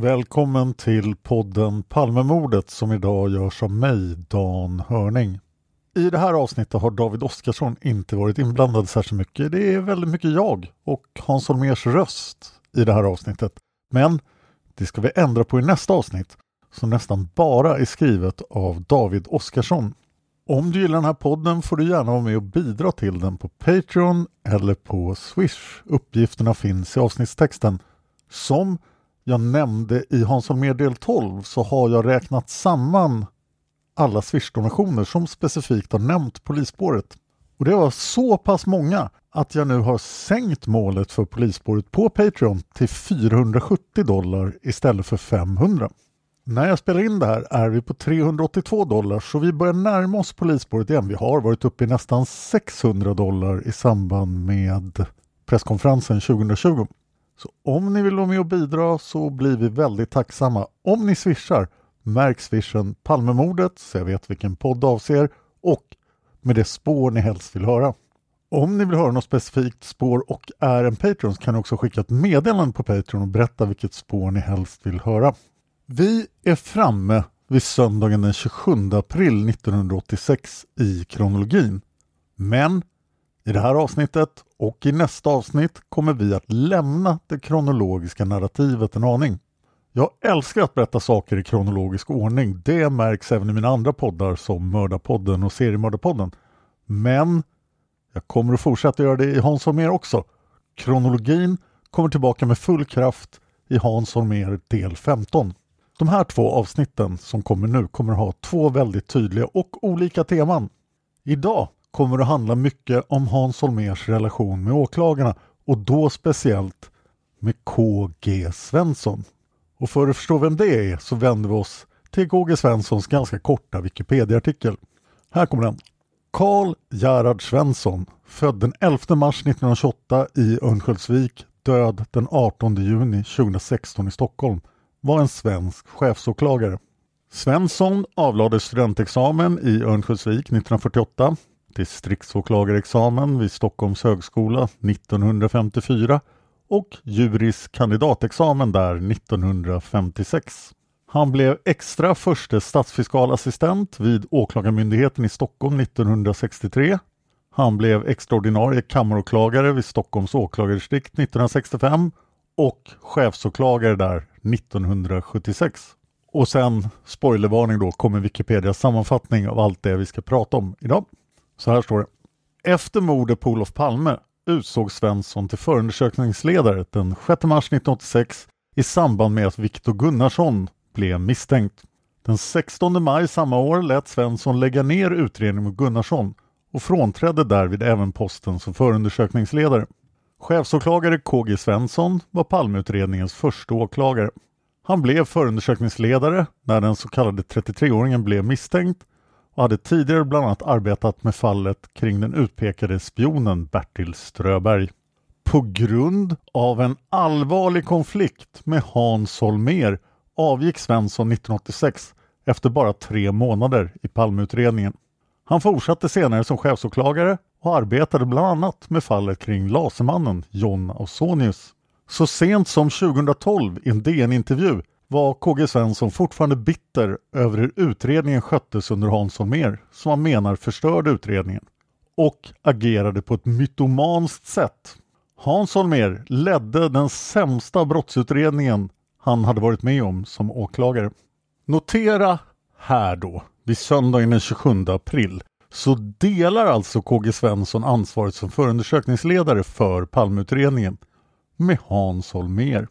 Välkommen till podden Palmemordet som idag görs av mig, Dan Hörning. I det här avsnittet har David Oskarsson inte varit inblandad särskilt mycket. Det är väldigt mycket jag och Hans Holmers röst i det här avsnittet. Men det ska vi ändra på i nästa avsnitt som nästan bara är skrivet av David Oskarsson. Om du gillar den här podden får du gärna vara med och bidra till den på Patreon eller på Swish. Uppgifterna finns i avsnittstexten. Som jag nämnde i Hans Holmér del 12 så har jag räknat samman alla Swish-donationer som specifikt har nämnt polisspåret. Och det var så pass många att jag nu har sänkt målet för polisspåret på Patreon till 470 dollar istället för 500. När jag spelar in det här är vi på 382 dollar så vi börjar närma oss polisspåret igen. Vi har varit uppe i nästan 600 dollar i samband med presskonferensen 2020. Så om ni vill vara med och bidra så blir vi väldigt tacksamma. Om ni swishar, märk swishen Palmemordet så jag vet vilken podd avser och med det spår ni helst vill höra. Om ni vill höra något specifikt spår och är en Patreon så kan ni också skicka ett meddelande på Patreon och berätta vilket spår ni helst vill höra. Vi är framme vid söndagen den 27 april 1986 i kronologin. Men i det här avsnittet och i nästa avsnitt kommer vi att lämna det kronologiska narrativet en aning. Jag älskar att berätta saker i kronologisk ordning. Det märks även i mina andra poddar som Mördarpodden och Seriemördarpodden. Men jag kommer att fortsätta göra det i Hans Holmér också. Kronologin kommer tillbaka med full kraft i Hans Holmér del 15. De här två avsnitten som kommer nu kommer att ha två väldigt tydliga och olika teman. Idag kommer att handla mycket om Hans Holmers relation med åklagarna och då speciellt med KG Svensson. Och för att förstå vem det är så vänder vi oss till KG Svenssons ganska korta Wikipedia-artikel. Här kommer den. Karl Gerhard Svensson, född den 11 mars 1928 i Örnsköldsvik, död den 18 juni 2016 i Stockholm, var en svensk chefsåklagare. Svensson avlade studentexamen i Örnsköldsvik 1948, distriktsåklagarexamen vid Stockholms högskola 1954 och juris kandidatexamen där 1956. Han blev extra förste statsfiskalassistent vid Åklagarmyndigheten i Stockholm 1963. Han blev extraordinarie kammaråklagare vid Stockholms åklagardistrikt 1965 och chefsåklagare där 1976. Och sen, spoilervarning då, kommer Wikipedias sammanfattning av allt det vi ska prata om idag. Så här står det. Efter mordet på Olof Palme utsåg Svensson till förundersökningsledare den 6 mars 1986 i samband med att Viktor Gunnarsson blev misstänkt. Den 16 maj samma år lät Svensson lägga ner utredningen mot Gunnarsson och frånträdde därvid även posten som förundersökningsledare. Chefsåklagare KG Svensson var Palmeutredningens första åklagare. Han blev förundersökningsledare när den så kallade 33-åringen blev misstänkt och hade tidigare bland annat arbetat med fallet kring den utpekade spionen Bertil Ströberg. På grund av en allvarlig konflikt med Hans Holmér avgick Svensson 1986 efter bara tre månader i Palmeutredningen. Han fortsatte senare som chefsåklagare och arbetade bland annat med fallet kring Lasermannen John Ausonius. Så sent som 2012 i en DN-intervju var KG Svensson fortfarande bitter över hur utredningen sköttes under Hans Holmér, som han menar förstörde utredningen, och agerade på ett mytomanskt sätt. Hans Holmér ledde den sämsta brottsutredningen han hade varit med om som åklagare. Notera här då, vid söndagen den 27 april, så delar alltså KG Svensson ansvaret som förundersökningsledare för Palmeutredningen med Hans Holmér.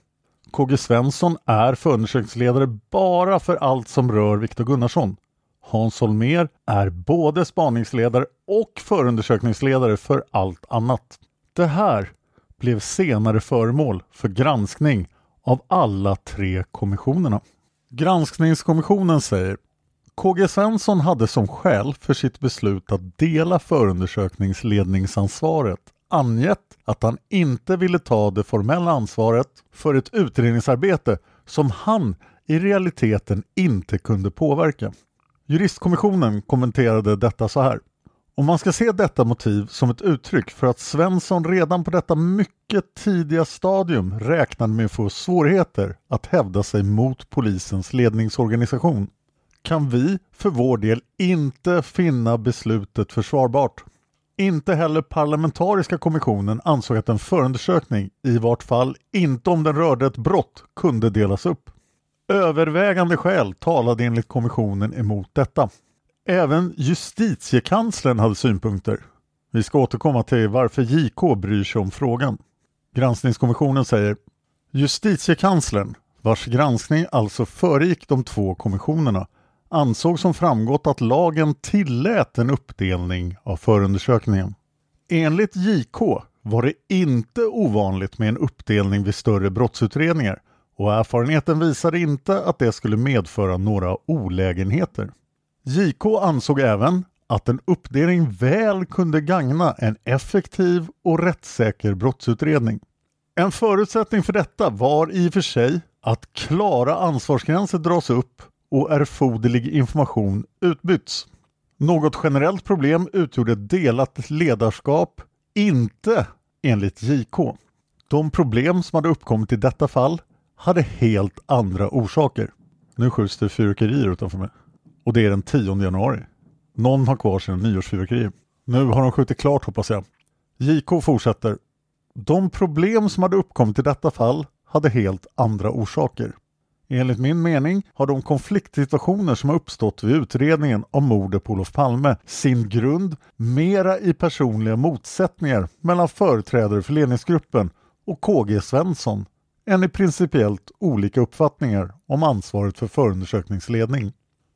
KG Svensson är förundersökningsledare bara för allt som rör Viktor Gunnarsson. Hans Holmér är både spaningsledare och förundersökningsledare för allt annat. Det här blev senare föremål för granskning av alla tre kommissionerna. Granskningskommissionen säger KG Svensson hade som skäl för sitt beslut att dela förundersökningsledningsansvaret angett att han inte ville ta det formella ansvaret för ett utredningsarbete som han i realiteten inte kunde påverka. Juristkommissionen kommenterade detta så här. Om man ska se detta motiv som ett uttryck för att Svensson redan på detta mycket tidiga stadium räknade med att få svårigheter att hävda sig mot polisens ledningsorganisation kan vi för vår del inte finna beslutet försvarbart. Inte heller parlamentariska kommissionen ansåg att en förundersökning, i vart fall inte om den rörde ett brott, kunde delas upp. Övervägande skäl talade enligt kommissionen emot detta. Även justitiekanslern hade synpunkter. Vi ska återkomma till varför JK bryr sig om frågan. Granskningskommissionen säger Justitiekanslern, vars granskning alltså föregick de två kommissionerna, ansåg som framgått att lagen tillät en uppdelning av förundersökningen. Enligt JK var det inte ovanligt med en uppdelning vid större brottsutredningar och erfarenheten visade inte att det skulle medföra några olägenheter. JK ansåg även att en uppdelning väl kunde gagna en effektiv och rättssäker brottsutredning. En förutsättning för detta var i och för sig att klara ansvarsgränser dras upp och erforderlig information utbytts. Något generellt problem utgjorde delat ledarskap inte enligt JK. De problem som hade uppkommit i detta fall hade helt andra orsaker. Nu skjuts det fyrverkerier utanför mig. Och det är den 10 januari. Någon har kvar sina nyårsfyrverkerier. Nu har de skjutit klart hoppas jag. JK fortsätter. De problem som hade uppkommit i detta fall hade helt andra orsaker. Enligt min mening har de konfliktsituationer som har uppstått vid utredningen om mordet på Olof Palme sin grund mera i personliga motsättningar mellan företrädare för ledningsgruppen och KG Svensson än i principiellt olika uppfattningar om ansvaret för förundersökningsledning.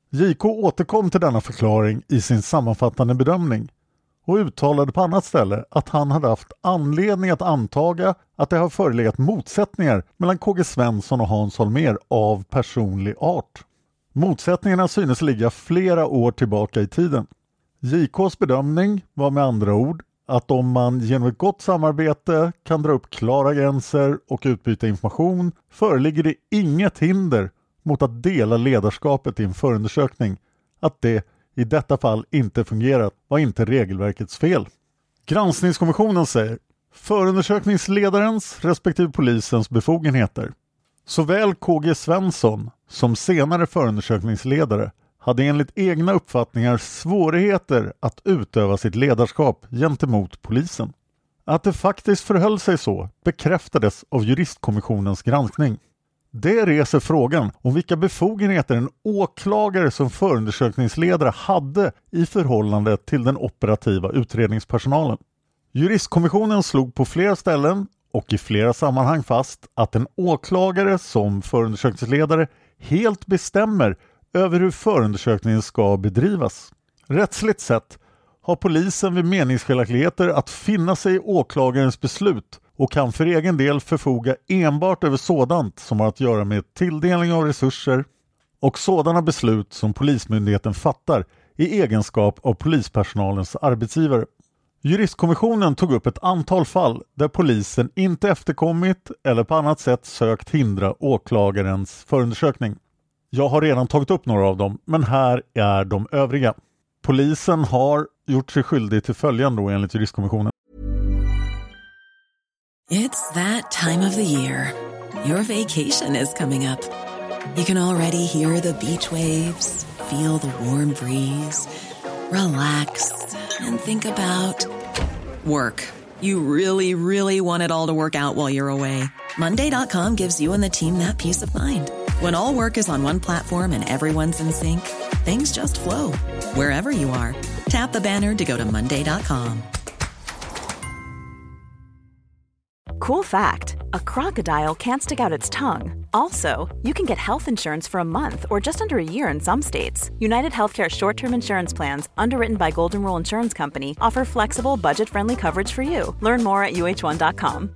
JK återkom till denna förklaring i sin sammanfattande bedömning och uttalade på annat ställe att han hade haft anledning att antaga att det har förelegat motsättningar mellan KG Svensson och Hans Holmér av personlig art. Motsättningarna synes ligga flera år tillbaka i tiden. JKs bedömning var med andra ord att om man genom ett gott samarbete kan dra upp klara gränser och utbyta information föreligger det inget hinder mot att dela ledarskapet i en förundersökning, att det i detta fall inte fungerat var inte regelverkets fel. Granskningskommissionen säger förundersökningsledarens respektive polisens befogenheter. Såväl KG Svensson som senare förundersökningsledare hade enligt egna uppfattningar svårigheter att utöva sitt ledarskap gentemot polisen. Att det faktiskt förhöll sig så bekräftades av juristkommissionens granskning. Det reser frågan om vilka befogenheter en åklagare som förundersökningsledare hade i förhållande till den operativa utredningspersonalen. Juristkommissionen slog på flera ställen och i flera sammanhang fast att en åklagare som förundersökningsledare helt bestämmer över hur förundersökningen ska bedrivas. Rättsligt sett har polisen vid meningsskiljaktigheter att finna sig i åklagarens beslut och kan för egen del förfoga enbart över sådant som har att göra med tilldelning av resurser och sådana beslut som Polismyndigheten fattar i egenskap av polispersonalens arbetsgivare. Juristkommissionen tog upp ett antal fall där polisen inte efterkommit eller på annat sätt sökt hindra åklagarens förundersökning. Jag har redan tagit upp några av dem, men här är de övriga. Polisen har gjort sig skyldig till följande då, enligt Juristkommissionen. It's that time of the year. Your vacation is coming up. You can already hear the beach waves, feel the warm breeze, relax and think about work. You really, really want it all to work out while you're away. Monday.com gives you and the team that peace of mind. When all work is on one platform and everyone's in sync, things just flow wherever you are. Tap the banner to go to Monday.com. Cool fact a crocodile can't stick out its tongue. Also, you can get health insurance for a month or just under a year in some states. United Healthcare short term insurance plans, underwritten by Golden Rule Insurance Company, offer flexible, budget friendly coverage for you. Learn more at uh1.com.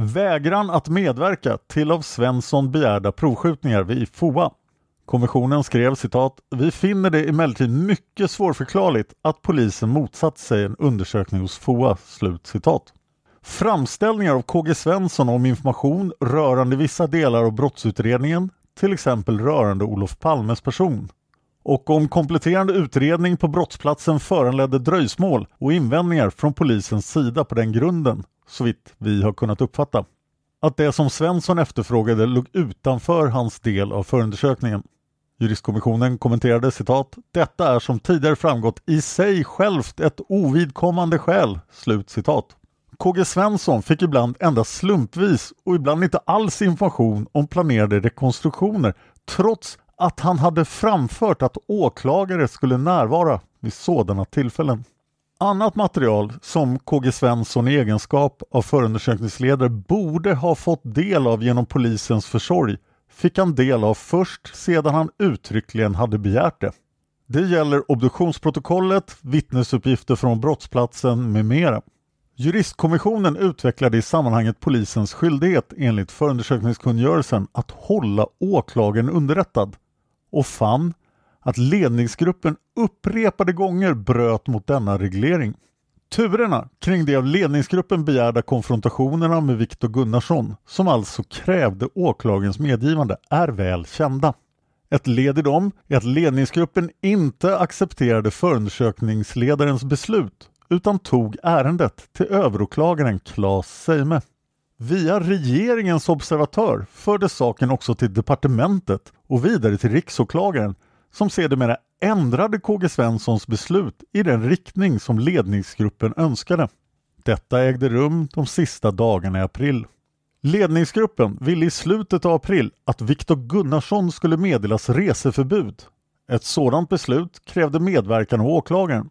Vägran att medverka till av Svensson begärda provskjutningar vid FOA. Kommissionen skrev citat ”Vi finner det emellertid mycket svårförklarligt att polisen motsatt sig en undersökning hos FOA”. Slut citat. Framställningar av KG Svensson om information rörande vissa delar av brottsutredningen, till exempel rörande Olof Palmes person, och om kompletterande utredning på brottsplatsen föranledde dröjsmål och invändningar från polisens sida på den grunden, så vitt vi har kunnat uppfatta. Att det som Svensson efterfrågade låg utanför hans del av förundersökningen. Juristkommissionen kommenterade citat ”Detta är som tidigare framgått i sig självt ett ovidkommande skäl”. Slut citat. KG Svensson fick ibland endast slumpvis och ibland inte alls information om planerade rekonstruktioner trots att han hade framfört att åklagare skulle närvara vid sådana tillfällen. Annat material som KG Svensson i egenskap av förundersökningsledare borde ha fått del av genom polisens försorg fick han del av först sedan han uttryckligen hade begärt det. Det gäller obduktionsprotokollet, vittnesuppgifter från brottsplatsen med mera. Juristkommissionen utvecklade i sammanhanget polisens skyldighet enligt förundersökningskungörelsen att hålla åklagaren underrättad och fann att ledningsgruppen upprepade gånger bröt mot denna reglering. Turerna kring de av ledningsgruppen begärda konfrontationerna med Viktor Gunnarsson, som alltså krävde åklagarens medgivande, är väl kända. Ett led i dem är att ledningsgruppen inte accepterade förundersökningsledarens beslut utan tog ärendet till överåklagaren Claes Seime. Via regeringens observatör fördes saken också till departementet och vidare till riksåklagaren som sedermera ändrade KG Svenssons beslut i den riktning som ledningsgruppen önskade. Detta ägde rum de sista dagarna i april. Ledningsgruppen ville i slutet av april att Viktor Gunnarsson skulle meddelas reseförbud. Ett sådant beslut krävde medverkan av åklagaren.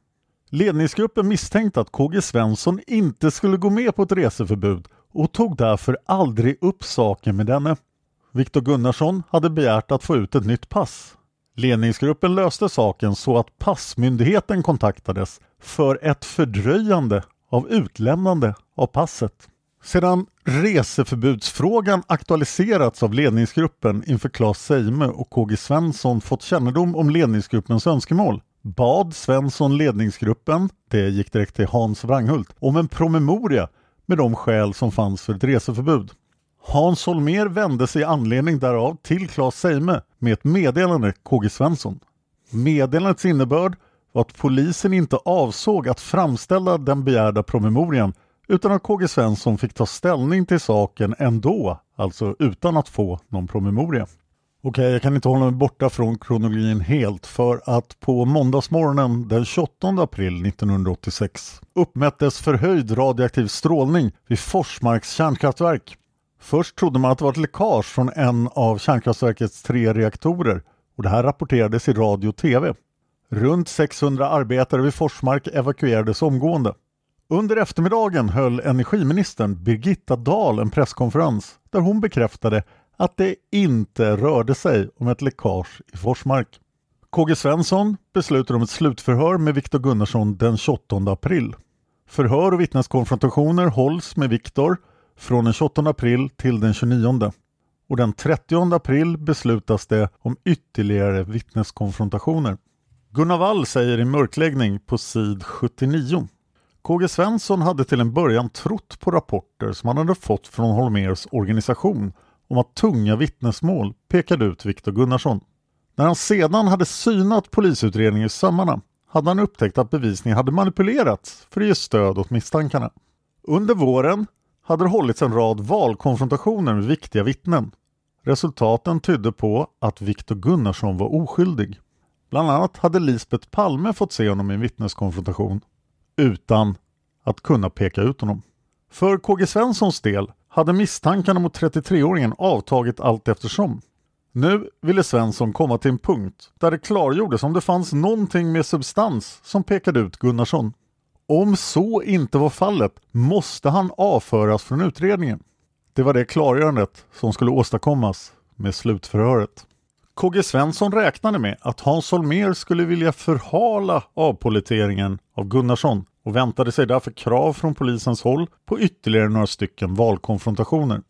Ledningsgruppen misstänkte att KG Svensson inte skulle gå med på ett reseförbud och tog därför aldrig upp saken med denne. Viktor Gunnarsson hade begärt att få ut ett nytt pass. Ledningsgruppen löste saken så att passmyndigheten kontaktades för ett fördröjande av utlämnande av passet. Sedan reseförbudsfrågan aktualiserats av ledningsgruppen inför Claes Seime och KG Svensson fått kännedom om ledningsgruppens önskemål bad Svensson ledningsgruppen, det gick direkt till Hans Wranghult, om en promemoria med de skäl som fanns för ett reseförbud. Hans Holmer vände sig i anledning därav till Claes Seime med ett meddelande KG Svensson. Meddelandets innebörd var att polisen inte avsåg att framställa den begärda promemorian utan att KG Svensson fick ta ställning till saken ändå, alltså utan att få någon promemoria. Okej, jag kan inte hålla mig borta från kronologin helt för att på måndagsmorgonen den 28 april 1986 uppmättes förhöjd radioaktiv strålning vid Forsmarks kärnkraftverk. Först trodde man att det var ett läckage från en av kärnkraftverkets tre reaktorer och det här rapporterades i radio och TV. Runt 600 arbetare vid Forsmark evakuerades omgående. Under eftermiddagen höll energiministern Birgitta Dahl en presskonferens där hon bekräftade att det inte rörde sig om ett läckage i Forsmark. KG Svensson beslutar om ett slutförhör med Viktor Gunnarsson den 28 april. Förhör och vittneskonfrontationer hålls med Viktor från den 28 april till den 29 och den 30 april beslutas det om ytterligare vittneskonfrontationer. Gunnar Wall säger i mörkläggning på sid 79 KG Svensson hade till en början trott på rapporter som han hade fått från Holmers organisation om att tunga vittnesmål pekade ut Viktor Gunnarsson. När han sedan hade synat polisutredningen i sömmarna hade han upptäckt att bevisningen hade manipulerats för att ge stöd åt misstankarna. Under våren hade det hållits en rad valkonfrontationer med viktiga vittnen. Resultaten tydde på att Viktor Gunnarsson var oskyldig. Bland annat hade Lisbet Palme fått se honom i en vittneskonfrontation utan att kunna peka ut honom. För KG Svenssons del hade misstankarna mot 33-åringen avtagit allt eftersom. Nu ville Svensson komma till en punkt där det klargjordes om det fanns någonting med substans som pekade ut Gunnarsson. Om så inte var fallet måste han avföras från utredningen. Det var det klargörandet som skulle åstadkommas med slutförhöret. KG Svensson räknade med att Hans Holmér skulle vilja förhala avpoliteringen av Gunnarsson och väntade sig därför krav från polisens håll på ytterligare några stycken valkonfrontationer.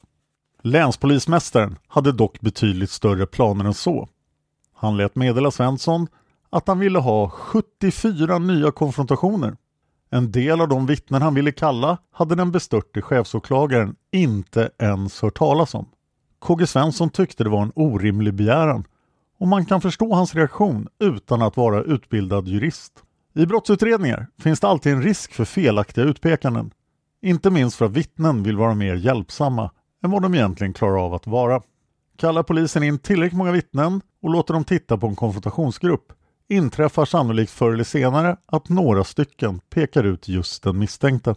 Länspolismästaren hade dock betydligt större planer än så. Han lät meddela Svensson att han ville ha 74 nya konfrontationer. En del av de vittnen han ville kalla hade den bestörte chefsåklagaren inte ens hört talas om. KG Svensson tyckte det var en orimlig begäran och man kan förstå hans reaktion utan att vara utbildad jurist. I brottsutredningar finns det alltid en risk för felaktiga utpekanden. Inte minst för att vittnen vill vara mer hjälpsamma än vad de egentligen klarar av att vara. Kallar polisen in tillräckligt många vittnen och låter dem titta på en konfrontationsgrupp inträffar sannolikt förr eller senare att några stycken pekar ut just den misstänkte.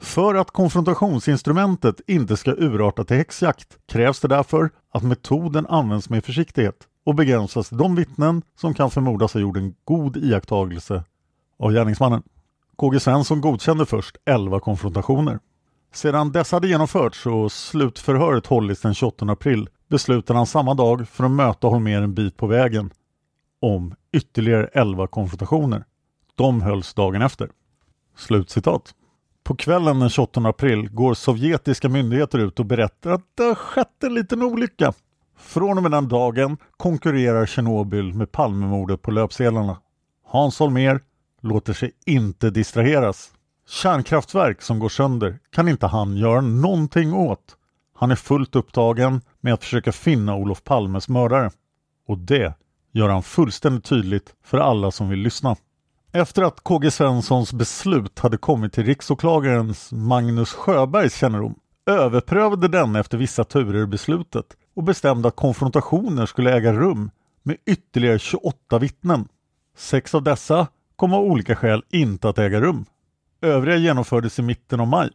För att konfrontationsinstrumentet inte ska urarta till häxjakt krävs det därför att metoden används med försiktighet och begränsas till de vittnen som kan förmodas ha gjort en god iakttagelse av gärningsmannen. KG Svensson godkände först 11 konfrontationer. Sedan dessa hade genomförts och slutförhöret hållits den 28 april beslutade han samma dag för att möta Holmér en bit på vägen om ytterligare 11 konfrontationer. De hölls dagen efter. Slutcitat. På kvällen den 28 april går sovjetiska myndigheter ut och berättar att det har skett en liten olycka. Från och med den dagen konkurrerar Tjernobyl med Palmemordet på löpsedlarna. Hans Holmér låter sig inte distraheras. Kärnkraftverk som går sönder kan inte han göra någonting åt. Han är fullt upptagen med att försöka finna Olof Palmes mördare. Och det gör han fullständigt tydligt för alla som vill lyssna. Efter att KG Svenssons beslut hade kommit till riksåklagarens Magnus Sjöbergs kännedom överprövade den efter vissa turer beslutet och bestämde att konfrontationer skulle äga rum med ytterligare 28 vittnen. Sex av dessa kom av olika skäl inte att äga rum. Övriga genomfördes i mitten av maj.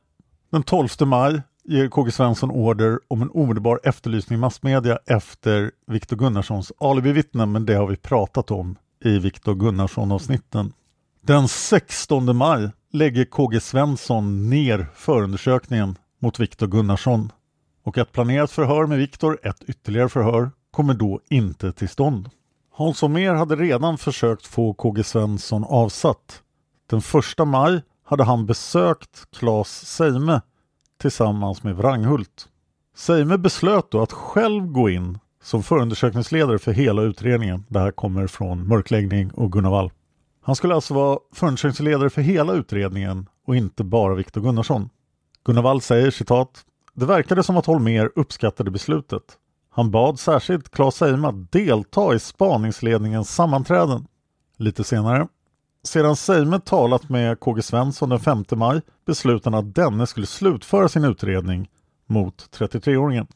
Den 12 maj ger KG Svensson order om en omedelbar efterlysning i massmedia efter Viktor Gunnarssons alibivittnen, men det har vi pratat om i Viktor Gunnarsson-avsnitten. Den 16 maj lägger KG Svensson ner förundersökningen mot Viktor Gunnarsson och ett planerat förhör med Viktor, ett ytterligare förhör, kommer då inte till stånd. Hans Holmér hade redan försökt få KG Svensson avsatt. Den 1 maj hade han besökt Claes Seime tillsammans med Wranghult. Seime beslöt då att själv gå in som förundersökningsledare för hela utredningen. Det här kommer från Mörkläggning och Gunnar Wall. Han skulle alltså vara förundersökningsledare för hela utredningen och inte bara Viktor Gunnarsson. Gunnar Wall säger citat Det verkade som att Holmer uppskattade beslutet. Han bad särskilt Claes Seime att delta i spaningsledningens sammanträden. Lite senare. Sedan Seime talat med KG Svensson den 5 maj beslutade han att denne skulle slutföra sin utredning mot 33-åringen.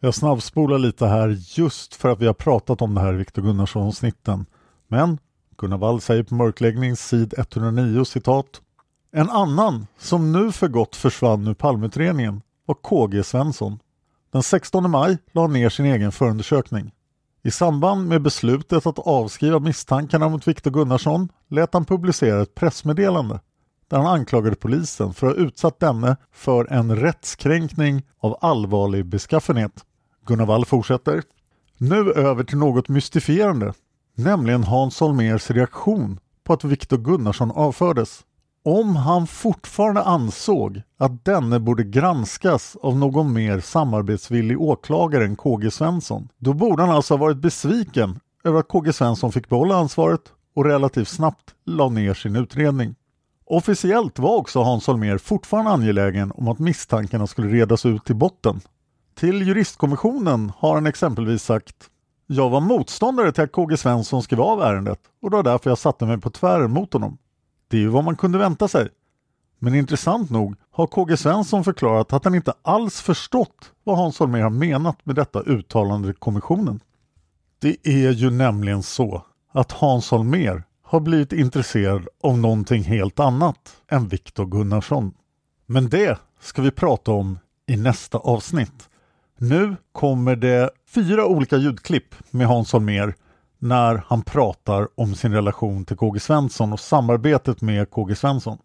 Jag snabbspolar lite här just för att vi har pratat om det här Viktor Gunnarsson-snitten. Men Gunnar Wall säger på mörkläggning sid 109 citat En annan som nu för gott försvann ur palmutredningen var KG Svensson. Den 16 maj la han ner sin egen förundersökning. I samband med beslutet att avskriva misstankarna mot Viktor Gunnarsson lät han publicera ett pressmeddelande där han anklagade polisen för att ha utsatt denne för en rättskränkning av allvarlig beskaffenhet. Gunnar Wall fortsätter. Nu över till något mystifierande, nämligen Hans Holmers reaktion på att Viktor Gunnarsson avfördes. Om han fortfarande ansåg att denne borde granskas av någon mer samarbetsvillig åklagare än KG Svensson, då borde han alltså ha varit besviken över att KG Svensson fick behålla ansvaret och relativt snabbt la ner sin utredning. Officiellt var också Hans Holmér fortfarande angelägen om att misstankarna skulle redas ut till botten. Till juristkommissionen har han exempelvis sagt Jag var motståndare till att KG Svensson skrev av ärendet och det var därför jag satte mig på tvären mot honom. Det är ju vad man kunde vänta sig. Men intressant nog har KG Svensson förklarat att han inte alls förstått vad Hans Holmér har menat med detta uttalande i kommissionen. Det är ju nämligen så att Hans Holmér har blivit intresserad av någonting helt annat än Viktor Gunnarsson. Men det ska vi prata om i nästa avsnitt. Nu kommer det fyra olika ljudklipp med Hans Holmér när han pratar om sin relation till KG Svensson och samarbetet med KG Svensson.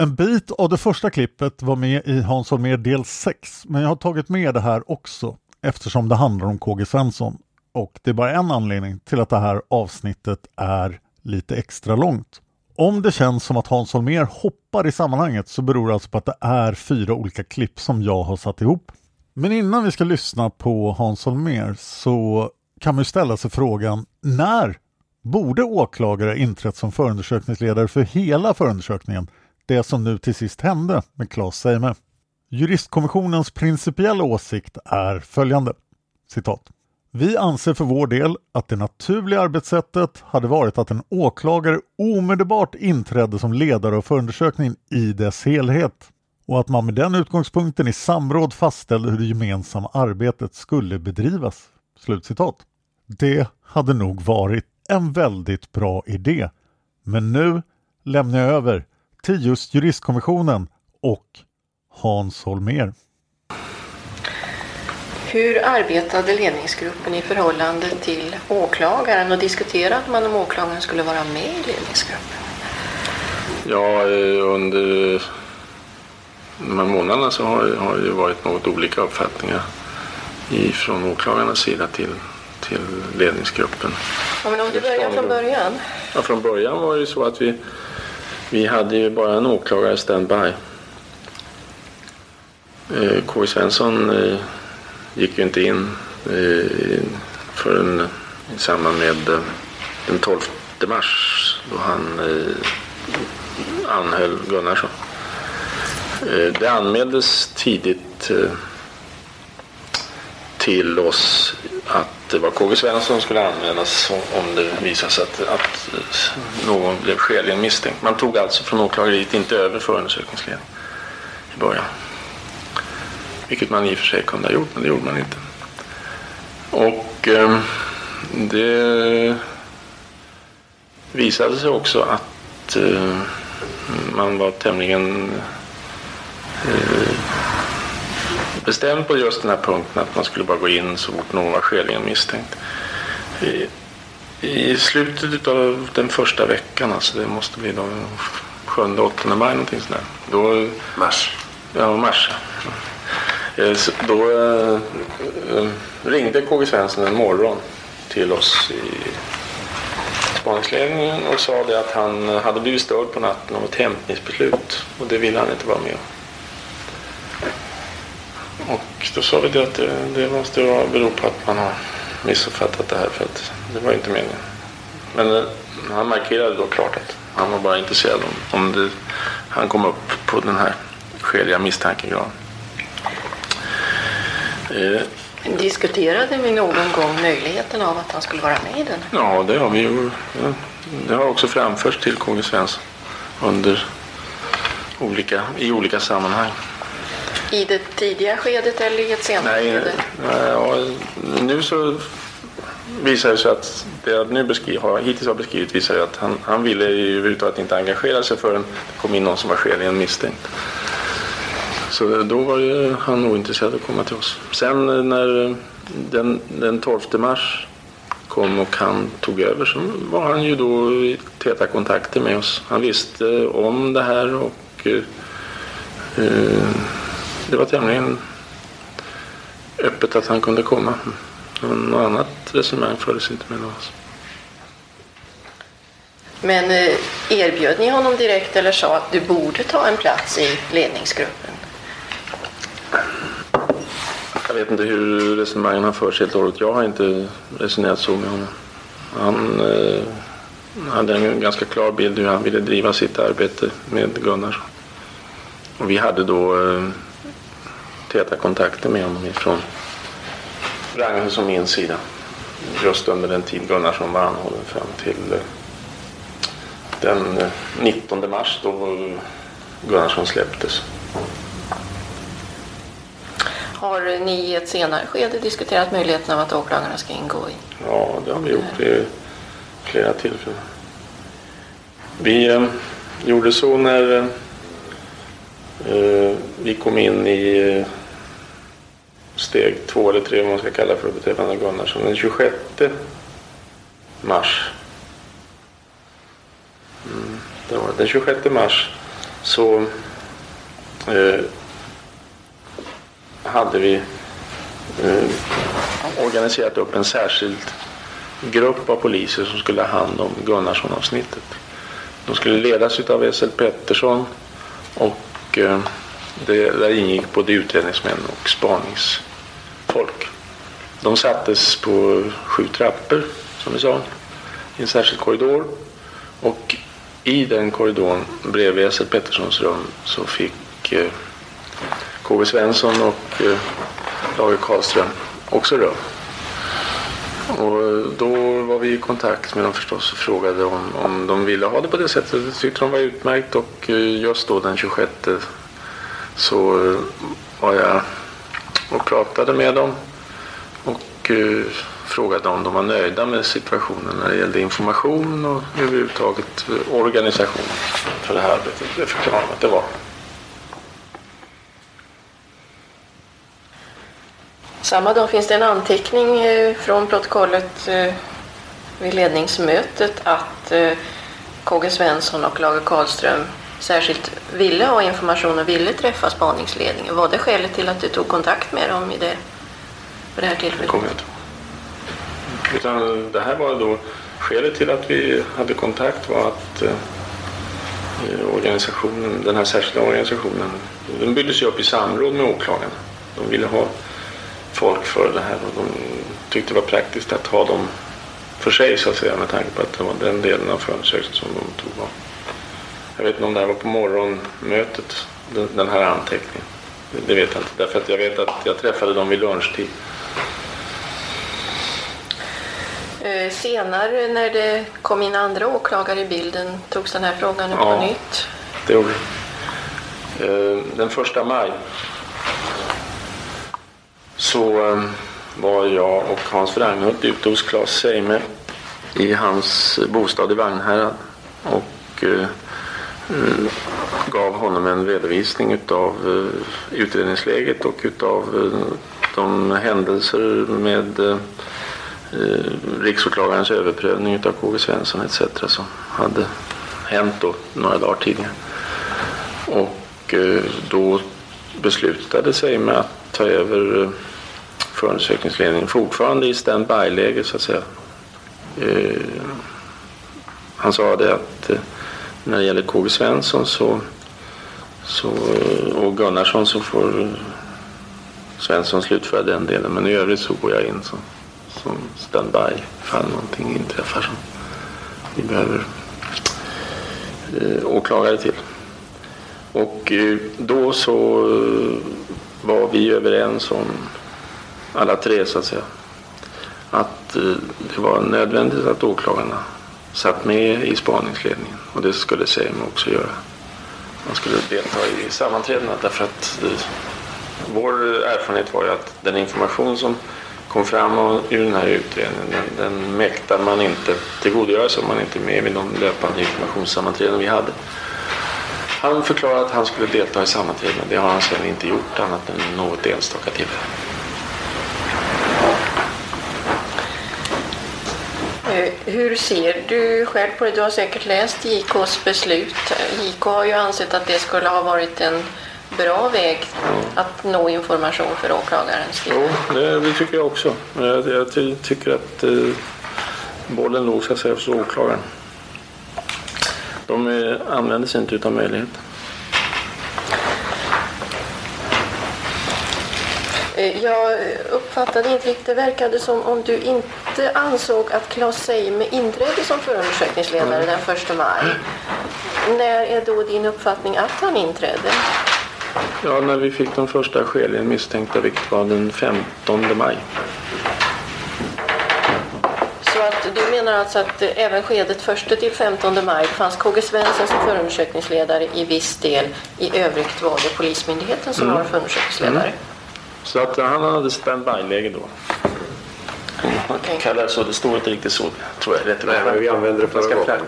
En bit av det första klippet var med i Hans Holmér del 6 men jag har tagit med det här också eftersom det handlar om KG Svensson och det är bara en anledning till att det här avsnittet är lite extra långt. Om det känns som att Hans Holmér hoppar i sammanhanget så beror det alltså på att det är fyra olika klipp som jag har satt ihop. Men innan vi ska lyssna på Hans Holmér så kan man ställa sig frågan när borde åklagare inträtt som förundersökningsledare för hela förundersökningen, det som nu till sist hände med Claes Seime? Juristkommissionens principiella åsikt är följande. Citat. Vi anser för vår del att det naturliga arbetssättet hade varit att en åklagare omedelbart inträdde som ledare av förundersökningen i dess helhet och att man med den utgångspunkten i samråd fastställde hur det gemensamma arbetet skulle bedrivas. Slutcitat. Det hade nog varit en väldigt bra idé. Men nu lämnar jag över till just juristkommissionen och Hans Holmér. Hur arbetade ledningsgruppen i förhållande till åklagaren och diskuterade man om åklagaren skulle vara med i ledningsgruppen? Ja, eh, under de här månaderna så har, har det varit något olika uppfattningar från åklagarnas sida till, till ledningsgruppen. Ja, men om du börjar från början? Ja, från början var det ju så att vi, vi hade ju bara en åklagare standby. Eh, K. Svensson eh, gick ju inte in eh, förrän i samband med den 12 mars då han anhöll Gunnarsson. Det anmäldes tidigt till oss att det var KG Svensson som skulle anmälas om det visade sig att, att eh, någon blev skäligen misstänkt. Man tog alltså från åklageriet inte över förundersökningsledningen i början. Vilket man i och för sig kunde ha gjort, men det gjorde man inte. Och eh, det visade sig också att eh, man var tämligen eh, bestämd på just den här punkten att man skulle bara gå in så fort någon var skäligen misstänkt. I, I, slutet av den första veckan, alltså det måste bli då 7-8 maj någonting sådär. Då, mars. Ja, mars. Eh, då äh, ringde KG Svensson en morgon till oss i spaningsledningen och sa det att han hade blivit störd på natten av ett hämtningsbeslut och det ville han inte vara med om. Och då sa vi det att det, det måste bero på att man har missuppfattat det här för att det var inte meningen. Men äh, han markerade då klart att han var bara intresserad om, om det, han kom upp på den här skäliga misstankegrad. Eh, Diskuterade vi någon gång möjligheten av att han skulle vara med i den? Ja, det har vi ju. Det har också framförts till KG Svensson under olika, i olika sammanhang. I det tidiga skedet eller i ett senare Nej, skede? nu så visar det sig att det jag nu beskriv, har, hittills har beskrivit visar att han, han ville ju överhuvudtaget inte engagera sig förrän det kom in någon som var skäligen misstänkt. Så då var ju han ointresserad att komma till oss. Sen när den, den 12 mars kom och han tog över så var han ju då i täta kontakter med oss. Han visste om det här och eh, det var tämligen öppet att han kunde komma. Något annat resonemang fördes inte mellan oss. Men eh, erbjöd ni honom direkt eller sa att du borde ta en plats i ledningsgruppen? Jag vet inte hur resonemangen har förts helt och hållet. Jag har inte resonerat så med honom. Han eh, hade en ganska klar bild hur han ville driva sitt arbete med Gunnar. Och vi hade då eh, täta kontakter med honom ifrån Ragnhilds och min sida. Just under den tid Gunnarsson var anhållen fram till eh, den eh, 19 mars då Gunnarsson släpptes. Har ni i ett senare skede diskuterat möjligheten av att åklagarna ska ingå i? Ja, det har vi gjort vid flera tillfällen. Vi eh, gjorde så när eh, vi kom in i eh, steg två eller tre, vad man ska kalla för typ beträffande Gunnarsson. Den 26 mars. Mm, det var det. Den 26 mars så eh, hade vi eh, organiserat upp en särskild grupp av poliser som skulle ha hand om Gunnarsson-avsnittet. De skulle ledas av SL Pettersson och eh, det, där ingick både utredningsmän och spaningsfolk. De sattes på sju trappor, som vi sa, i en särskild korridor. Och i den korridoren bredvid Essel Petterssons rum så fick eh, KV Svensson och eh, Lage Karlström också rum. Och eh, då var vi i kontakt med dem förstås och frågade om, om de ville ha det på det sättet. Det tyckte de var utmärkt och eh, just då den 26 så eh, var jag och pratade med dem och eh, frågade om de var nöjda med situationen när det gällde information och överhuvudtaget eh, organisation för det här arbetet. Det förklarade de att det var. Samma dag finns det en anteckning från protokollet vid ledningsmötet att KG Svensson och Lage Karlström särskilt ville ha information och ville träffa spaningsledningen. Var det skälet till att du tog kontakt med dem i det, på det här tillfället? kommer jag inte ihåg. Utan det här var då skälet till att vi hade kontakt var att eh, organisationen, den här särskilda organisationen, den byggdes ju upp i samråd med åklagarna. De ville ha folk för det här och de tyckte det var praktiskt att ha dem för sig så att säga med tanke på att det var den delen av förundersökningen som de tog av. Jag vet inte om det här var på morgonmötet, den, här anteckningen. Det, vet jag inte därför att jag vet att jag träffade dem vid lunchtid. Eh, Senare när det kom in andra åklagare i bilden togs den här frågan upp Ja. på nytt. Det gjorde. Eh, Den första maj så eh, var jag och Hans Wranghult ute hos Claes Seime i hans bostad i Vagnhärad och Mm. gav honom en redovisning utav eh, utredningsläget och utav eh, de händelser med eh, riksåklagarens överprövning utav KG Svensson etc. som hade hänt då några dagar tidigare. Och då beslutade sig med att ta över förundersökningsledningen fortfarande i standby-läge så att säga. Han sa det att när det gäller KG Svensson så, så, och Gunnarsson så får Svensson slutföra den delen men i övrigt så går jag in som, som standby ifall någonting inträffar som vi behöver eh, åklagare till. Och eh, då så eh, var vi överens om, alla tre så att säga, att eh, det var nödvändigt att åklagarna satt med i spaningsledningen. Och det skulle Seim också göra. Man skulle delta i sammanträdena därför att eh, vår erfarenhet var ju att den information som kom fram ur den här utredningen den, den mäktar man inte tillgodogöra sig om man inte är med vid de löpande informationssammanträden vi hade. Han förklarade att han skulle delta i sammanträdena. Det har han sedan inte gjort annat än något enstaka tillfälle. Hur ser du själv på det? Du har säkert läst JKs beslut. JK har ju ansett att det skulle ha varit en bra väg att nå information för åklagarens del. Jo, det, det tycker jag också. Jag, jag tycker att eh, bollen låg hos åklagaren. De eh, använder sig inte av möjligheten. Jag uppfattade inte riktigt, det verkade som om du inte ansåg att Claes Seime inträdde som förundersökningsledare mm. den 1 maj. När är då din uppfattning att han inträdde? Ja, när vi fick de första skäligen misstänkta, vilket var den 15 maj. Så att du menar alltså att även skedet 1 till 15 maj fanns KG Svensson som förundersökningsledare i viss del. I övrigt var det Polismyndigheten som mm. var förundersökningsledare. Mm. Så att han hade standby-läge då. Okay. Kallar så, det står inte riktigt så tror jag. Rätt Nej, men vi använde det förra gången.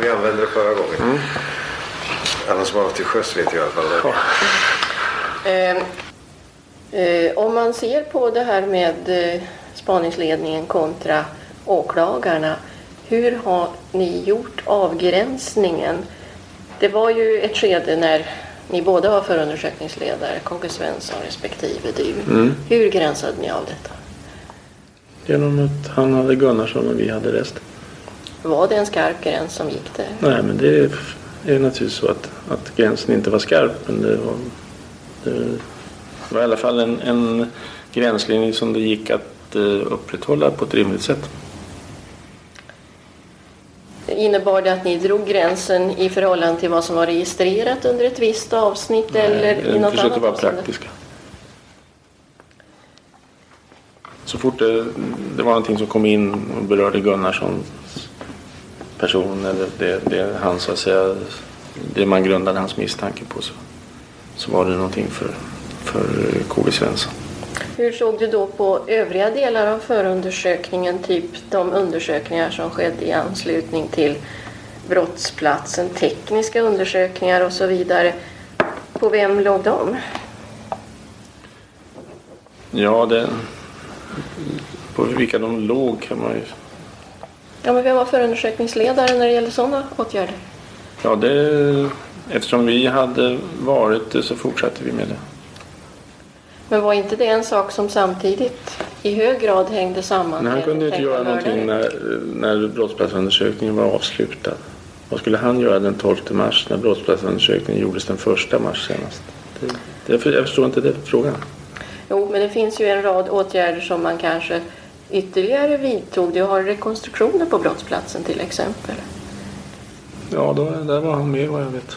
Vi använde det förra gången. Mm. Alla som har varit till sjöss vet i alla fall det. Ja. Eh, eh, om man ser på det här med eh, spaningsledningen kontra åklagarna. Hur har ni gjort avgränsningen? Det var ju ett skede när ni båda var förundersökningsledare, KG Svensson respektive du. Mm. Hur gränsade ni av detta? Genom att han hade Gunnarsson och vi hade resten. Var det en skarp gräns som gick där? Nej, men det är, är naturligtvis så att, att gränsen inte var skarp. Men det var, det var i alla fall en, en gränslinje som det gick att uh, upprätthålla på ett rimligt sätt. Innebar det att ni drog gränsen i förhållande till vad som var registrerat under ett visst avsnitt Nej, eller i något annat vara praktiska. Så fort det, det, var någonting som kom in och berörde Gunnarssons person eller det, det han så att säga det man grundade hans misstanke på så, så var det någonting för, för KG Svensson. Hur såg du då på övriga delar av förundersökningen, typ de undersökningar som skedde i anslutning till brottsplatsen, tekniska undersökningar och så vidare. På vem låg de? Ja, det, på vilka de låg kan man ju... Ja, men vem var förundersökningsledare när det gällde sådana åtgärder? Ja, det, eftersom vi hade varit det så fortsatte vi med det. Men var inte det en sak som samtidigt i hög grad hängde samman? Nej, han kunde inte göra någonting när, när brottsplatsundersökningen var avslutad. Vad skulle han göra den 12 mars när brottsplatsundersökningen gjordes den 1 mars senast? Det, det, jag förstår inte det frågan. Jo, men det finns ju en rad åtgärder som man kanske ytterligare vidtog. Du har rekonstruktioner på brottsplatsen till exempel. Ja, då, där var han med vad jag vet.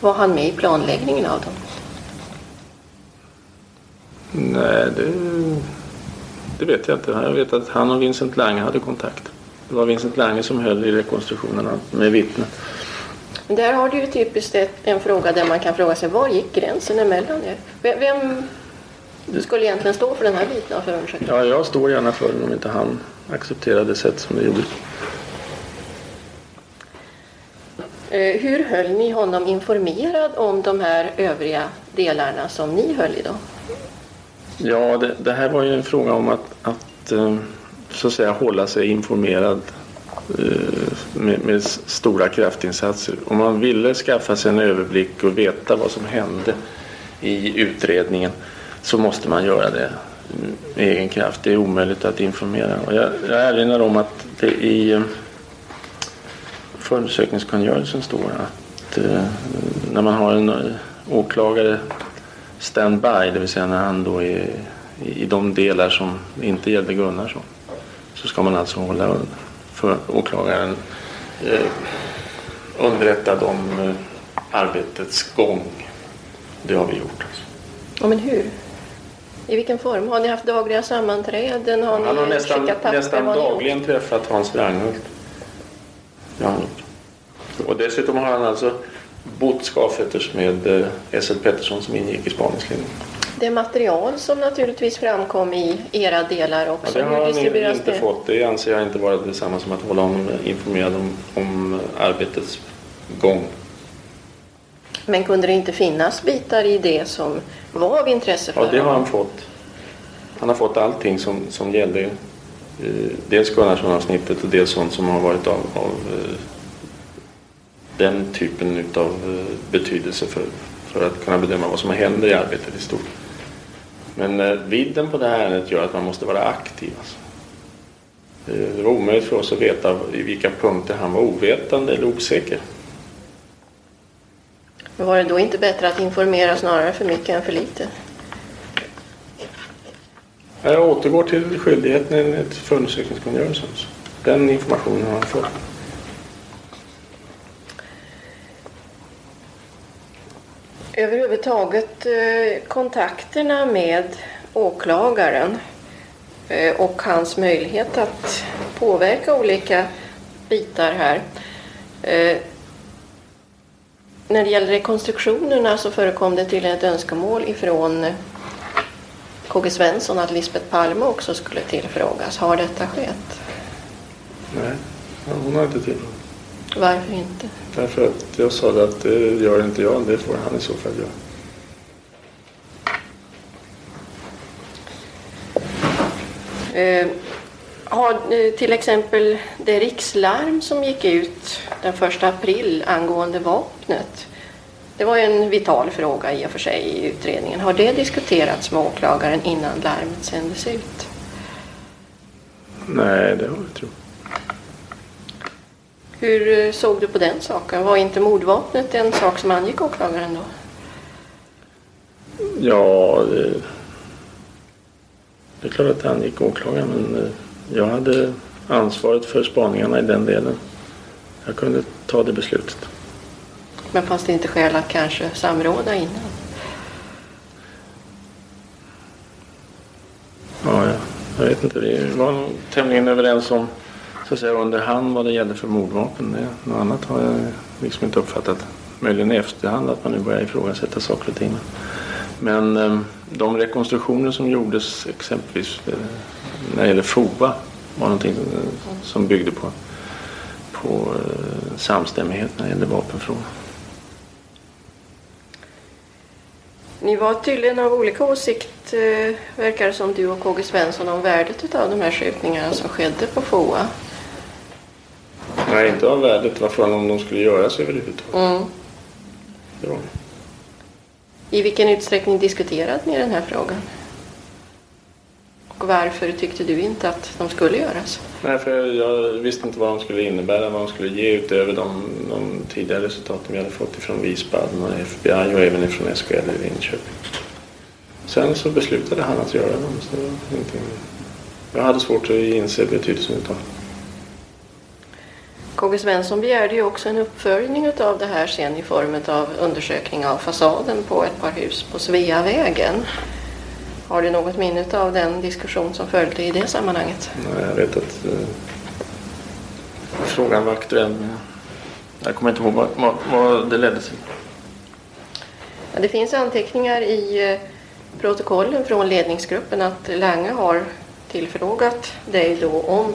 Var han med i planläggningen av dem? Nej, det, det vet jag inte. Jag vet att han och Vincent Lange hade kontakt. Det var Vincent Lange som höll i rekonstruktionerna med vittnen. Där har du ju typiskt ett, en fråga där man kan fråga sig var gick gränsen emellan er? Vem skulle egentligen stå för den här biten av förundersökningen? Ja, jag står gärna för den om inte han accepterade det sätt som det gjordes. Eh, hur höll ni honom informerad om de här övriga delarna som ni höll i då? Ja, det, det, här var ju en fråga om att, att eh, så att säga hålla sig informerad eh, med, med, stora kraftinsatser. Om man ville skaffa sig en överblick och veta vad som hände i utredningen så måste man göra det med egen kraft. Det är omöjligt att informera. Och jag, jag erinrar om att det i eh, förundersökningskungörelsen står att när man har en åklagare standby, det vill säga när han då är i de delar som inte gällde Gunnarsson. Så ska man alltså hålla för åklagaren eh, underrättad om eh, arbetets gång. Det har vi gjort. Alltså. Ja, men hur? I vilken form? Har ni haft dagliga sammanträden? Har Han har ni nästan, papper? nästan ni dagligen träffat Hans Wranghult. Ja. Och dessutom har han alltså bott skavfötters med eh, S.L. Pettersson som ingick i spaningsledningen. Det material som naturligtvis framkom i era delar Ja, också. det har han inte det? fått. Det anser jag inte vara detsamma som att hålla honom informerad om, om arbetets gång. Men kunde det inte finnas bitar i det som var av intresse för Ja, det har honom? han fått. Han har fått allting som, som gällde eh, dels Gunnarsson-avsnittet och dels sånt som har varit av, av eh, den typen av eh, betydelse för, för att kunna bedöma vad som händer i arbetet i stort. Men eh, vidden på det här ärendet gör att man måste vara aktiv. Alltså. Eh, Det var omöjligt för oss att veta i vilka punkter han var ovetande eller osäker. Men Var det då inte bättre att informera snarare för mycket än för lite? Jag återgår till skyldigheten enligt förundersökningskungörelsen. Den informationen har han fått. Överhuvudtaget eh, kontakterna med åklagaren eh, och hans möjlighet att påverka olika bitar här. Eh, när det gäller rekonstruktionerna så förekom det tydligen ett önskemål ifrån KG Svensson att Lisbeth Palme också skulle tillfrågas. Har detta skett? Nej, hon har inte tillfrågats. Varför inte? Därför att jag sa det att det gör inte jag, det får han i så fall göra. Eh, har eh, till exempel det rikslarm som gick ut den 1 april angående vapnet. Det var ju en vital fråga i och för sig i utredningen. Har det diskuterats med åklagaren innan larmet sändes ut? Nej, det har jag inte gjort. Hur eh, såg du på den saken? Var inte mordvapnet en sak som angick åklagaren då? Ja, det, det är klart att det angick åklagaren men eh, jag hade ansvaret för spaningarna i den delen. Jag kunde ta det beslutet. Men fanns det inte skäl att kanske samråda innan? Ja, ja, jag vet inte. Vi var nog tämligen överens om så att säga under hand vad det gällde för mordvapen. Det, något annat har jag liksom inte uppfattat. Möjligen i efterhand att man nu börjar ifrågasätta saker och ting. Men ehm, de rekonstruktioner som gjordes exempelvis eh, när det gäller FOA var någonting eh, som byggde på, på eh, samstämmighet när det gällde vapenfrågan. Ni var tydligen av olika åsikt, eh, verkar det som du och KG Svensson, om värdet av de här skjutningarna som skedde på FOA. Nej, inte av värdet. Det var frågan om de skulle göras överhuvudtaget. Mm. Det. I vilken utsträckning diskuterade ni den här frågan? Och varför tyckte du inte att de skulle göras? Nej, för jag visste inte vad de skulle innebära, vad de skulle ge utöver de, de tidigare resultaten vi hade fått ifrån Wiesbaden och FBI och även ifrån SKL i Linköping. Sen så beslutade han att göra dem. Så det var ingenting. Jag hade svårt att inse betydelsen utav det. KG Svensson begärde ju också en uppföljning av det här sen i form av undersökning av fasaden på ett par hus på Sveavägen. Har du något minne av den diskussion som följde i det sammanhanget? Nej, Jag vet att eh, frågan var aktuell men jag kommer inte ihåg vad, vad, vad det ledde till. Ja, det finns anteckningar i eh, protokollen från ledningsgruppen att Lange har tillfrågat dig då om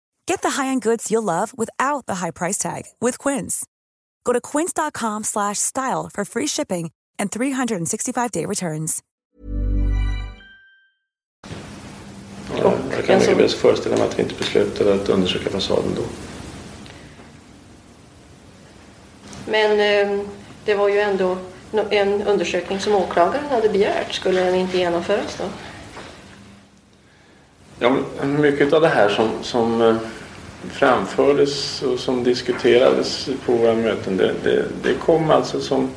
Get the high-end goods you'll love without the high price tag with Quince. Go to quince.com slash style for free shipping and 365-day returns. Ja, jag kan mycket väl föreställa mig att vi inte beslutade att undersöka fasaden då. Men eh, det var ju ändå en undersökning som åklagaren hade begärt. Skulle den inte genomföras då? Ja, mycket av det här som, som eh, framfördes och som diskuterades på våra möten det, det, det kom alltså som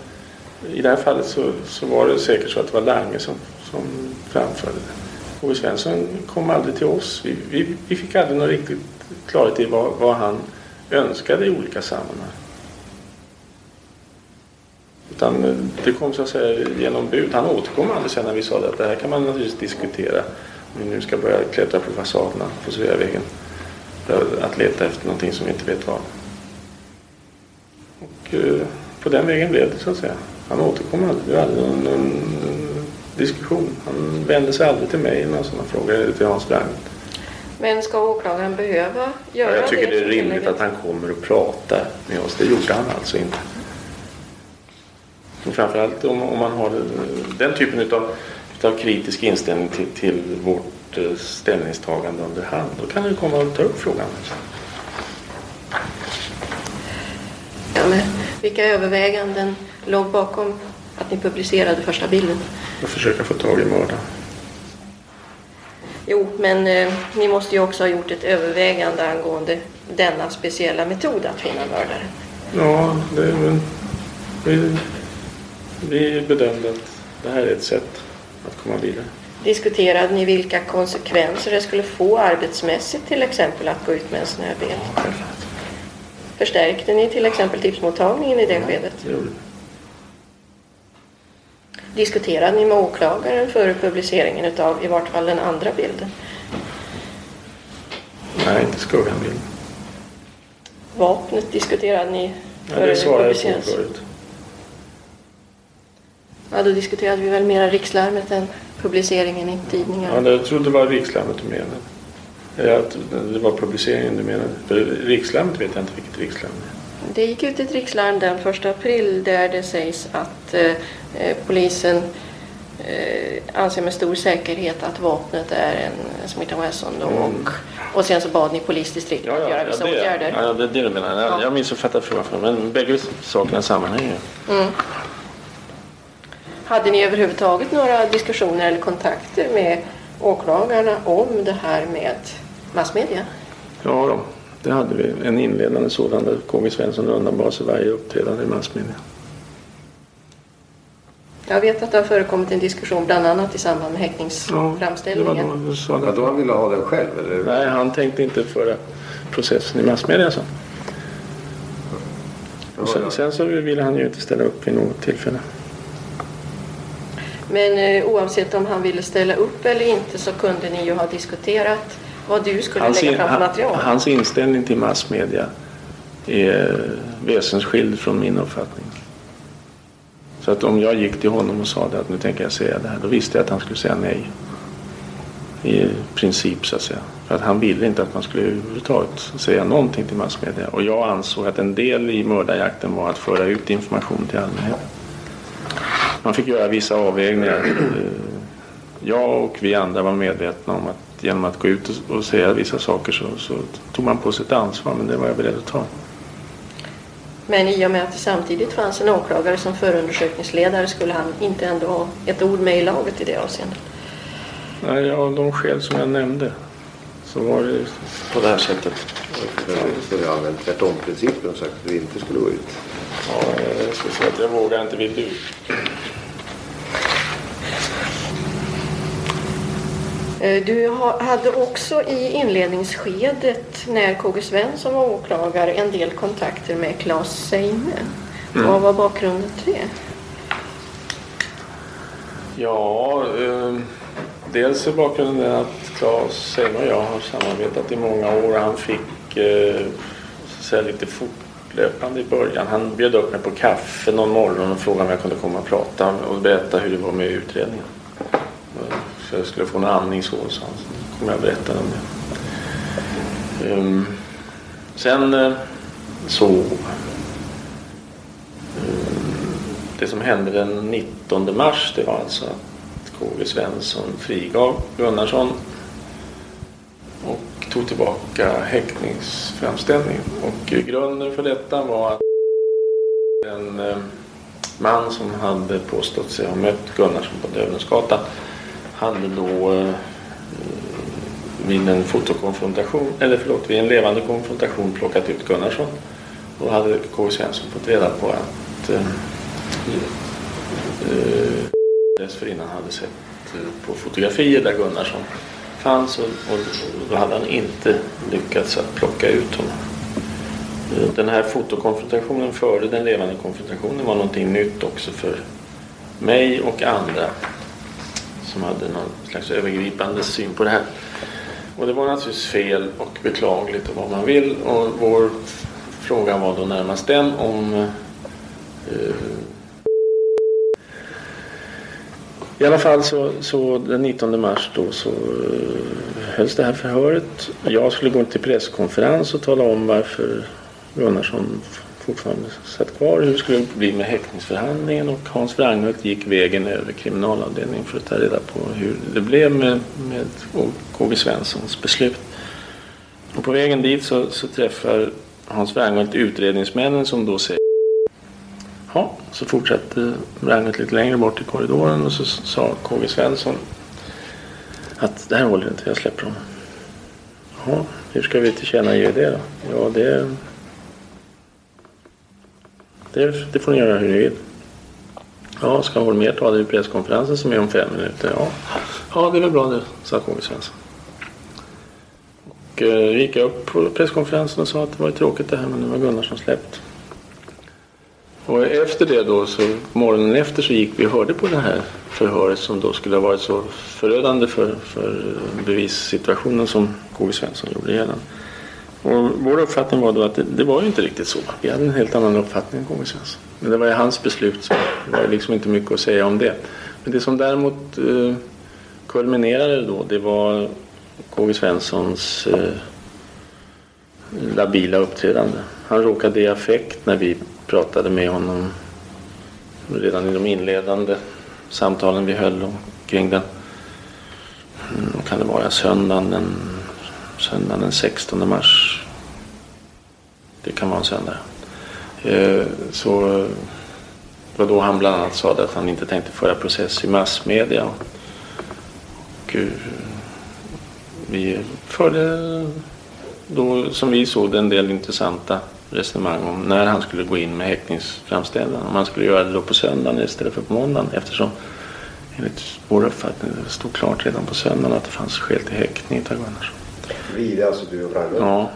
i det här fallet så, så var det säkert så att det var Lange som, som framförde det. Ove Svensson kom aldrig till oss. Vi, vi, vi fick aldrig någon riktigt klarhet i vad, vad han önskade i olika sammanhang. Utan eh, det kom så att säga genom bud. Han återkom aldrig sen när vi sa att det här kan man naturligtvis diskutera. Om vi nu ska börja klättra på fasaderna på Sveavägen. Att leta efter någonting som vi inte vet vad. Och eh, på den vägen blev det så att säga. Han återkom aldrig. Det var aldrig någon, någon diskussion. Han vände sig aldrig till mig med sådana frågor eller till Hans Brandt. Men ska åklagaren behöva göra Ja, jag tycker det är som rimligt att han kommer och pratar med oss. Det gjorde han alltså inte. Och framförallt om, om man har den typen utav, utav kritisk inställning till, till vårt eh, ställningstagande under hand. Då kan du komma och ta upp frågan. Ja, men vilka överväganden låg bakom att ni publicerade första bilden? Och försöka få tag i mördaren. Jo, men eh, ni måste ju också ha gjort ett övervägande angående denna speciella metod att finna mördaren. Ja, det. Vi, vi bedömde att det här är ett sätt att komma vidare. Diskuterade ni vilka konsekvenser det skulle få arbetsmässigt till exempel att gå ut med en sån här bild? Förstärkte ni till exempel tipsmottagningen i det skedet? Diskuterade ni med åklagaren före publiceringen utav i vart fall den andra bilden? Nej, inte skugganbild. Vapnet diskuterade ni Ja, före det svarade jag på förut. Ja, då diskuterade vi väl mera rikslarmet än publiceringen i tidningarna. Ja, jag trodde det var rikslarmet du menade. Ja, att det var publiceringen du menade. För rikslarmet vet jag inte vilket rikslarm det är. Det gick ut ett rikslarm den 1 april där det sägs att eh, eh, polisen eh, anser med stor säkerhet att vapnet är en Smith Wesson. då, Och, och sen så bad ni polisdistriktet att göra vissa det, åtgärder. Ja, det är det du menar. Jag, Ja. jag missuppfattade frågan. Men bägge sakerna sammanhänger. Mm. Hade ni överhuvudtaget några diskussioner eller kontakter med åklagarna om det här med massmedia? Ja, då, det hade vi. En inledande sådan där KG Svensson undanbad sig varje uppträdande i massmedia. Jag vet att det har förekommit en diskussion bland annat i samband med Det var häktningsframställningen. då det. Ja, då han ville ha den själv eller? Nej, han tänkte inte föra processen i massmedia så. Och sen, sen så ville han ju inte ställa upp vid något tillfälle. Men eh, oavsett om han ville ställa upp eller inte så kunde ni ju ha diskuterat vad du skulle Hans, lägga fram för material. hans inställning till massmedia är väsensskild från min uppfattning. Så att om jag gick till honom och sa det att nu tänker jag säga det här, då visste jag att han skulle säga nej. I princip så att säga. För att han ville inte att man skulle överhuvudtaget säga någonting till massmedia. Och jag ansåg att en del i mördarjakten var att föra ut information till allmänheten. Man fick göra vissa avvägningar. Jag och vi andra var medvetna om att genom att gå ut och- och säga vissa saker så, så tog man på sig ett ansvar. Men det var jag beredd att ta. Men i och med att det samtidigt fanns en åklagare som förundersökningsledare skulle han inte ändå ha ett ord med i laget i det avseendet. Nej, av de skäl som jag nämnde så var det På det här sättet. Jag skulle ha använt tvärtom-principen och sagt att vi inte skulle gå ut. Ja, jag skulle säga att jag vågar inte. Vill du? Eh, Du ha- hade också i inledningsskedet när KG Svensson var åklagare en del kontakter med Claes Seime. Mm. Vad var bakgrunden till det? Ja, eh, dels är bakgrunden den att Claes Seime och jag har samarbetat i många år. Han fick eh, så att säga, löpande fortlöpande i början. Han bjöd upp mig på kaffe någon morgon och frågade om jag kunde komma och prata och berätta hur det var med utredningen. För Så jag skulle få en andningshål, så han. Så kommer jag berätta om det. Ehm, sen eh, så ehm, det som hände den 19 mars det var alltså att KG Svensson frigav Gunnarsson och tog tillbaka häktningsframställningen. Och grunden för detta var att en eh, man som hade påstått sig ha mött Gunnarsson på Dövensgatan hade då eh, vid en fotokonfrontation, eller förlåt, vid en levande konfrontation plockat ut Gunnarsson. Och hade K. Svensson fått reda på att eh, eh, dessförinnan hade sett eh, på fotografier där Gunnarsson fanns och, och då hade han inte lyckats att plocka ut honom. Eh, den här fotokonfrontationen före den levande konfrontationen var någonting nytt också för mig och andra som hade någon slags övergripande syn på det här. Och det var naturligtvis fel och beklagligt och vad man vill och vår fråga var då närmast den om eh, i alla fall så, så den 19 mars då så eh, hölls det här förhöret. Jag skulle gå till presskonferens och tala om varför Gunnarsson fortfarande satt kvar. Hur det skulle bli med häktningsförhandlingen och Hans Wranghult gick vägen över kriminalavdelningen för att ta reda på hur det blev med, med KG Svenssons beslut. Och på vägen dit så, så träffar Hans Wranghult utredningsmännen som då säger Ja, så fortsatte Wranghult lite längre bort i korridoren och så sa KG Svensson att det här håller inte, jag släpper honom. Ja, hur ska vi tillkännage det då? Ja, det, det, det får ni göra hur ni vill. Ja, ska Holmér ta det i presskonferensen som är om fem minuter? Ja, ja det är väl bra det, sa KG Svensson. Och eh, gick jag upp på presskonferensen och sa att det var tråkigt det här men nu var Gunnarsson släppt. Och efter det då, så morgonen efter så gick vi och hörde på det här förhöret som då skulle ha varit så förödande för, för bevissituationen som KG Svensson gjorde gällande. Och vår uppfattning var då att det, det var ju inte riktigt så. Vi hade en helt annan uppfattning än KG Svensson. Men det var ju hans beslut så det var liksom inte mycket att säga om det. Men det som däremot eh, kulminerade då det var KG Svenssons eh, labila uppträdande. Han råkade i affekt när vi pratade med honom redan i de inledande samtalen vi höll kring den. Mm, kan det vara? Söndagen den, söndagen den 16 mars. Det kan vara en söndag. Eh, så det var då han bland annat sa att han inte tänkte föra process i massmedia. Och eh, vi förde då, som vi såg det, en del intressanta resonemang om när han skulle gå in med häktningsframställan. Om han skulle göra det då på söndagen istället för på måndagen eftersom enligt vår uppfattning det stod klart redan på söndagen att det fanns skäl till häktning av Gunnarsson. Vi, det är alltså du och? Ja.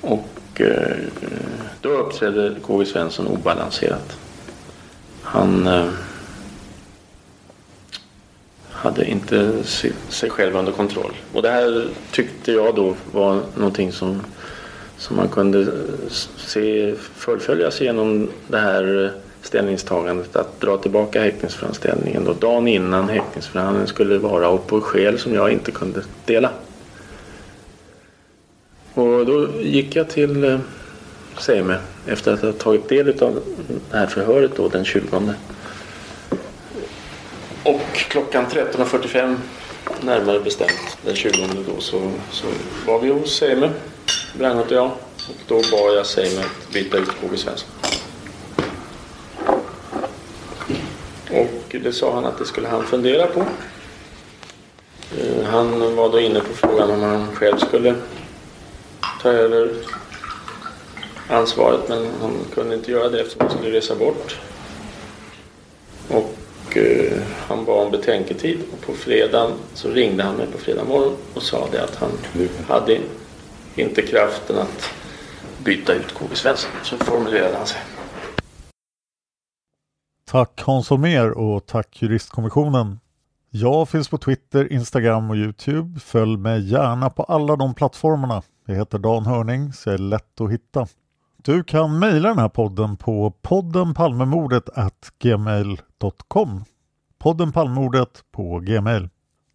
Och eh, då uppträdde KG Svensson obalanserat. Han eh, hade inte si- sig själv under kontroll. Och det här tyckte jag då var någonting som, som man kunde eh, se fullföljas genom det här eh, ställningstagandet att dra tillbaka häktningsframställningen då dagen innan häktningsförhandlingen skulle vara och på skäl som jag inte kunde dela. Och då gick jag till eh, Seime efter att ha tagit del av det här förhöret då den 20. Och klockan 13.45 närmare bestämt den 20 då så, så var vi hos Seime, Wranghult och jag. Och då bad jag sig med att byta ut K.G. Svensson. Och det sa han att det skulle han fundera på. Eh, Han var då inne på frågan om han själv skulle ta över ansvaret men han kunde inte göra det eftersom han skulle resa bort. Och eh, han bad om betänketid och på fredagen så ringde han mig på fredag morgon och sa det att han hade inte kraften att byta ut K.G. Svensson. Så formulerade han sig. Tack Hans Holmér och tack Juristkommissionen. Jag finns på Twitter, Instagram och Youtube. Följ mig gärna på alla de plattformarna. Jag heter Dan Hörning så jag är lätt att hitta. Du kan mejla den här podden på poddenpalmemordet gmail.com Podden Palmemordet på gmail.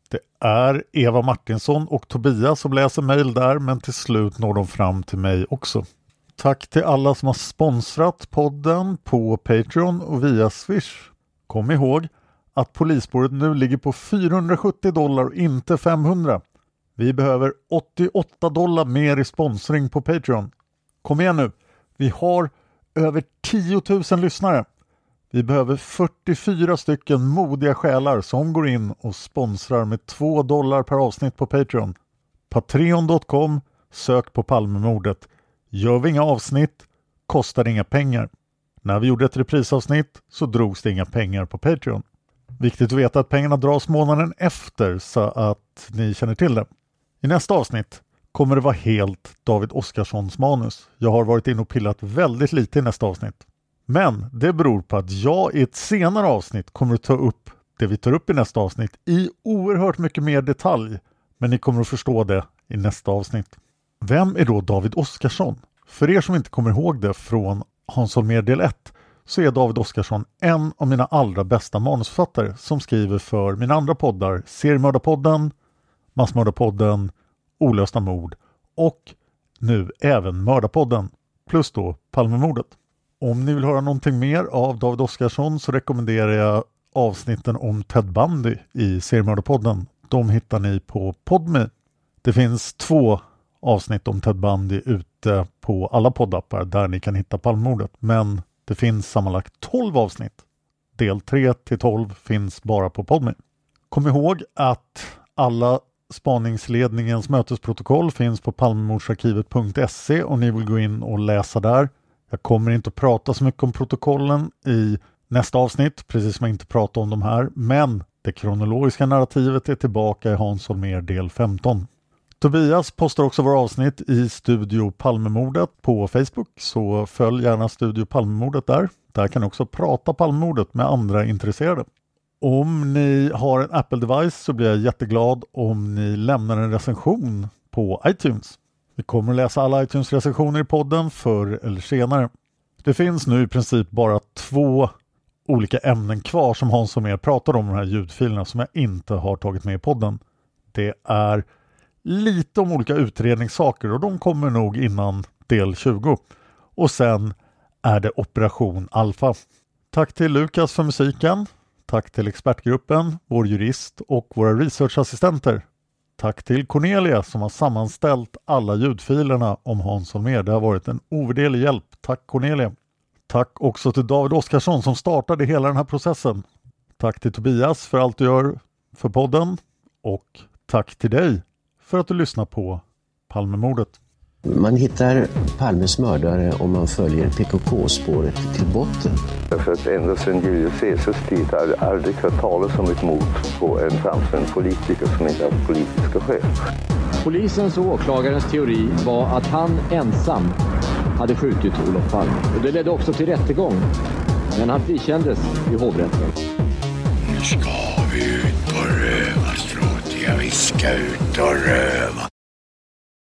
Det är Eva Martinsson och Tobias som läser mejl där men till slut når de fram till mig också. Tack till alla som har sponsrat podden på Patreon och via Swish. Kom ihåg att polisspåret nu ligger på 470 dollar och inte 500. Vi behöver 88 dollar mer i sponsring på Patreon. Kom igen nu! Vi har över 10 000 lyssnare. Vi behöver 44 stycken modiga själar som går in och sponsrar med 2 dollar per avsnitt på Patreon. Patreon.com Sök på Palmemordet. Gör vi inga avsnitt kostar det inga pengar. När vi gjorde ett reprisavsnitt så drogs det inga pengar på Patreon. Viktigt att veta att pengarna dras månaden efter så att ni känner till det. I nästa avsnitt kommer det vara helt David Oskarssons manus. Jag har varit inne och pillat väldigt lite i nästa avsnitt. Men det beror på att jag i ett senare avsnitt kommer att ta upp det vi tar upp i nästa avsnitt i oerhört mycket mer detalj. Men ni kommer att förstå det i nästa avsnitt. Vem är då David Oskarsson? För er som inte kommer ihåg det från Hans Holmér del 1 så är David Oskarsson en av mina allra bästa manusförfattare som skriver för mina andra poddar Seriemördarpodden, Massmördarpodden, Olösta mord och nu även Mördarpodden plus då Palmemordet. Om ni vill höra någonting mer av David Oskarsson så rekommenderar jag avsnitten om Ted Bundy i Seriemördarpodden. De hittar ni på Podme. Det finns två avsnitt om Ted Bundy ute på alla poddappar där ni kan hitta Palmemordet. Men det finns sammanlagt 12 avsnitt. Del 3 till 12 finns bara på Podme. Kom ihåg att alla spaningsledningens mötesprotokoll finns på palmemordsarkivet.se om ni vill gå in och läsa där. Jag kommer inte att prata så mycket om protokollen i nästa avsnitt, precis som jag inte pratar om de här, men det kronologiska narrativet är tillbaka i Hans Holmér del 15. Tobias postar också våra avsnitt i Studio Palmemordet på Facebook, så följ gärna Studio Palmemordet där. Där kan ni också prata Palmemordet med andra intresserade. Om ni har en Apple-device så blir jag jätteglad om ni lämnar en recension på iTunes. Vi kommer att läsa alla iTunes-recensioner i podden förr eller senare. Det finns nu i princip bara två olika ämnen kvar som Hans och mer pratar om de här ljudfilerna som jag inte har tagit med i podden. Det är lite om olika utredningssaker och de kommer nog innan del 20. Och sen är det Operation Alfa. Tack till Lukas för musiken. Tack till expertgruppen, vår jurist och våra researchassistenter. Tack till Cornelia som har sammanställt alla ljudfilerna om Hans Holmér. Det har varit en ovärderlig hjälp. Tack Cornelia! Tack också till David Oskarsson som startade hela den här processen. Tack till Tobias för allt du gör för podden och tack till dig för att du lyssnar på Palmemordet. Man hittar Palmes mördare om man följer PKK-spåret till botten. Därför att ända sedan Julius Caesars tid har jag aldrig hört talas om ett mord på en framstående politiker som inte haft politiska skäl. Polisens och åklagarens teori var att han ensam hade skjutit Olof Palme. Och det ledde också till rättegång. Men han frikändes i hovrätten. Nu ska vi ut och röva, Stråt. Ja, vi ska ut och röva.